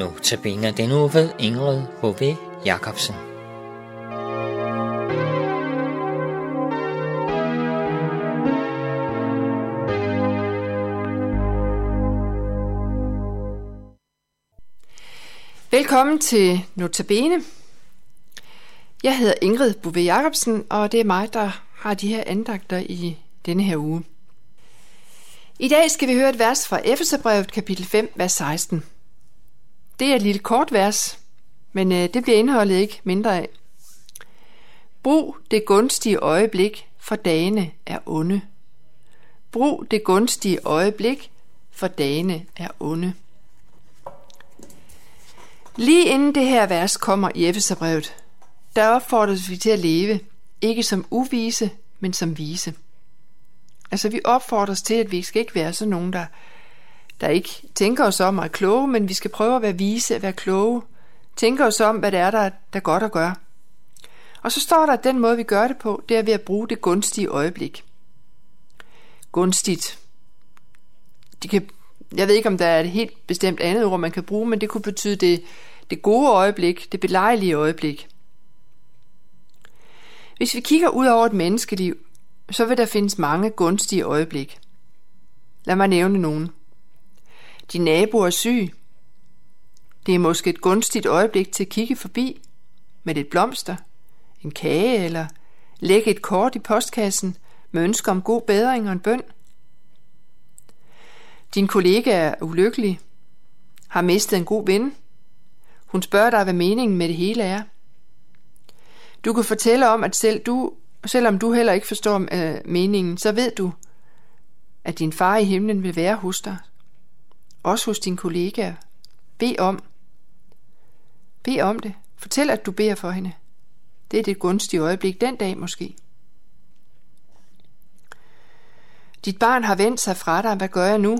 Nu tabiner den uge ved Ingrid H.V. Jacobsen. Velkommen til Notabene. Jeg hedder Ingrid Bouvet Jacobsen, og det er mig, der har de her andagter i denne her uge. I dag skal vi høre et vers fra Efeserbrevet kapitel 5, vers 16. Det er et lille kort vers, men øh, det bliver indholdet ikke mindre af. Brug det gunstige øjeblik, for dagene er onde. Brug det gunstige øjeblik, for dagene er onde. Lige inden det her vers kommer i Efeserbrevet, der opfordres vi til at leve, ikke som uvise, men som vise. Altså vi opfordres til, at vi skal ikke være sådan nogen, der, der ikke tænker os om at er kloge, men vi skal prøve at være vise, at være kloge, Tænker os om, hvad det er, der, der er godt at gøre. Og så står der, at den måde, vi gør det på, det er ved at bruge det gunstige øjeblik. Gunstigt. De kan, jeg ved ikke, om der er et helt bestemt andet ord, man kan bruge, men det kunne betyde det, det gode øjeblik, det belejlige øjeblik. Hvis vi kigger ud over et menneskeliv, så vil der findes mange gunstige øjeblik. Lad mig nævne nogen. Din nabo er syg. Det er måske et gunstigt øjeblik til at kigge forbi med lidt blomster, en kage eller lægge et kort i postkassen med ønsker om god bedring og en bøn. Din kollega er ulykkelig, har mistet en god ven. Hun spørger dig, hvad meningen med det hele er. Du kan fortælle om, at selv du, selvom du heller ikke forstår øh, meningen, så ved du, at din far i himlen vil være hos dig. Også hos din kollega. Bed om. Bed om det. Fortæl, at du beder for hende. Det er det gunstige øjeblik den dag måske. Dit barn har vendt sig fra dig. Hvad gør jeg nu?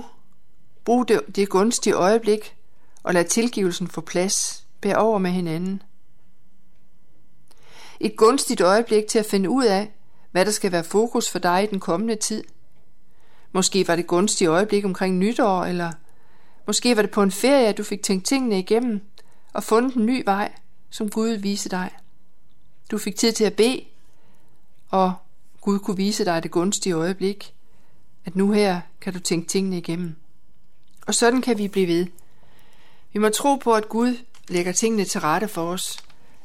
Brug det, det gunstige øjeblik og lad tilgivelsen få plads. Bær over med hinanden. Et gunstigt øjeblik til at finde ud af, hvad der skal være fokus for dig i den kommende tid. Måske var det gunstige øjeblik omkring nytår, eller måske var det på en ferie, at du fik tænkt tingene igennem og fundet en ny vej, som Gud viste dig. Du fik tid til at bede, og Gud kunne vise dig det gunstige øjeblik, at nu her kan du tænke tingene igennem. Og sådan kan vi blive ved. Vi må tro på, at Gud lægger tingene til rette for os,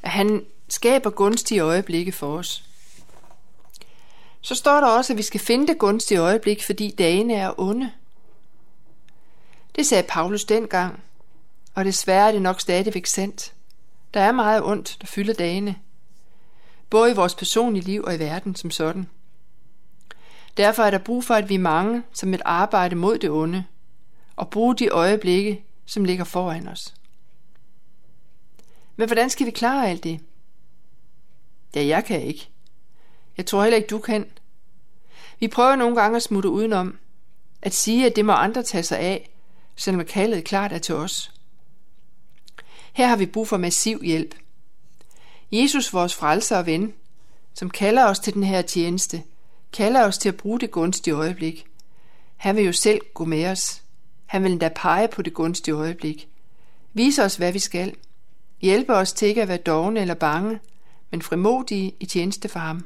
at han skaber gunstige øjeblikke for os. Så står der også, at vi skal finde det gunstige øjeblik, fordi dagene er onde. Det sagde Paulus dengang, og desværre er det nok stadigvæk sandt. Der er meget ondt, der fylder dagene, både i vores personlige liv og i verden som sådan. Derfor er der brug for, at vi er mange, som vil arbejde mod det onde, og bruge de øjeblikke, som ligger foran os. Men hvordan skal vi klare alt det? Ja, jeg kan ikke. Jeg tror heller ikke, du kan. Vi prøver nogle gange at smutte udenom. At sige, at det må andre tage sig af, selvom kaldet klart er til os. Her har vi brug for massiv hjælp. Jesus, vores frelser og ven, som kalder os til den her tjeneste, kalder os til at bruge det gunstige øjeblik. Han vil jo selv gå med os. Han vil endda pege på det gunstige øjeblik. Vise os, hvad vi skal. Hjælpe os til ikke at være dogne eller bange, men frimodige i tjeneste for ham.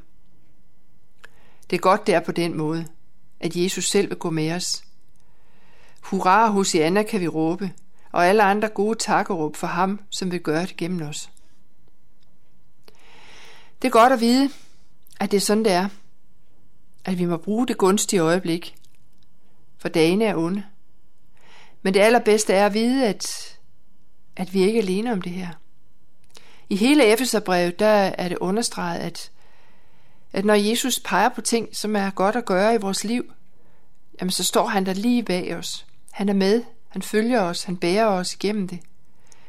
Det er godt, det er på den måde, at Jesus selv vil gå med os. Hurra, Hosianna kan vi råbe, og alle andre gode takkeråb for ham, som vil gøre det gennem os. Det er godt at vide, at det er sådan, det er. At vi må bruge det gunstige øjeblik, for dagene er onde. Men det allerbedste er at vide, at, at vi ikke er alene om det her. I hele Efeserbrevet, der er det understreget, at, at når Jesus peger på ting, som er godt at gøre i vores liv, jamen så står han der lige bag os. Han er med, han følger os, han bærer os igennem det.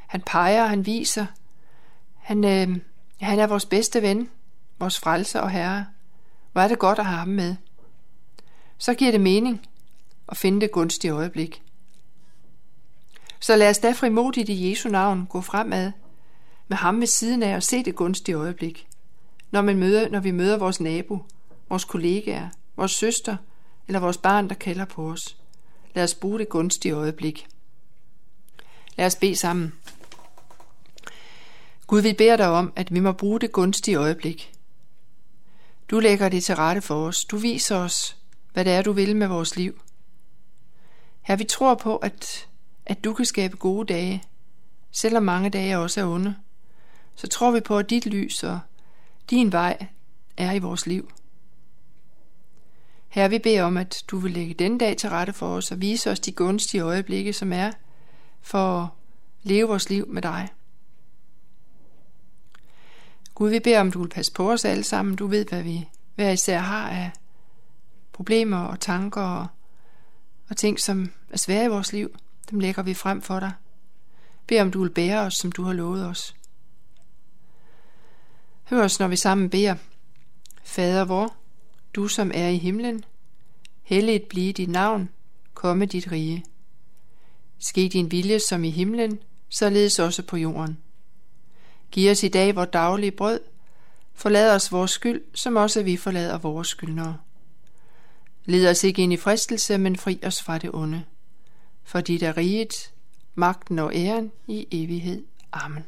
Han peger, han viser. Han, øh, han er vores bedste ven, vores frelser og herre. Hvor er det godt at have ham med. Så giver det mening at finde det gunstige øjeblik. Så lad os da frimodigt i Jesu navn gå fremad med ham ved siden af og se det gunstige øjeblik. Når, man møder, når vi møder vores nabo, vores kollegaer, vores søster eller vores barn, der kalder på os. Lad os bruge det gunstige øjeblik. Lad os bede sammen. Gud, vi beder dig om, at vi må bruge det gunstige øjeblik. Du lægger det til rette for os. Du viser os, hvad det er, du vil med vores liv. Her vi tror på, at, at du kan skabe gode dage, selvom mange dage også er onde. Så tror vi på, at dit lys og din vej er i vores liv. Her vi beder om, at du vil lægge den dag til rette for os og vise os de gunstige øjeblikke, som er for at leve vores liv med dig. Gud, vi beder om, du vil passe på os alle sammen. Du ved, hvad vi hver især har af problemer og tanker og, og ting, som er svære i vores liv. Dem lægger vi frem for dig. Bed om, du vil bære os, som du har lovet os. Hør os, når vi sammen beder. Fader vor, du som er i himlen, helligt blive dit navn, komme dit rige. Ske din vilje som i himlen, således også på jorden. Giv os i dag vores daglige brød. Forlad os vores skyld, som også vi forlader vores skyldnere. Led os ikke ind i fristelse, men fri os fra det onde. For dit er riget, magten og æren i evighed. Amen.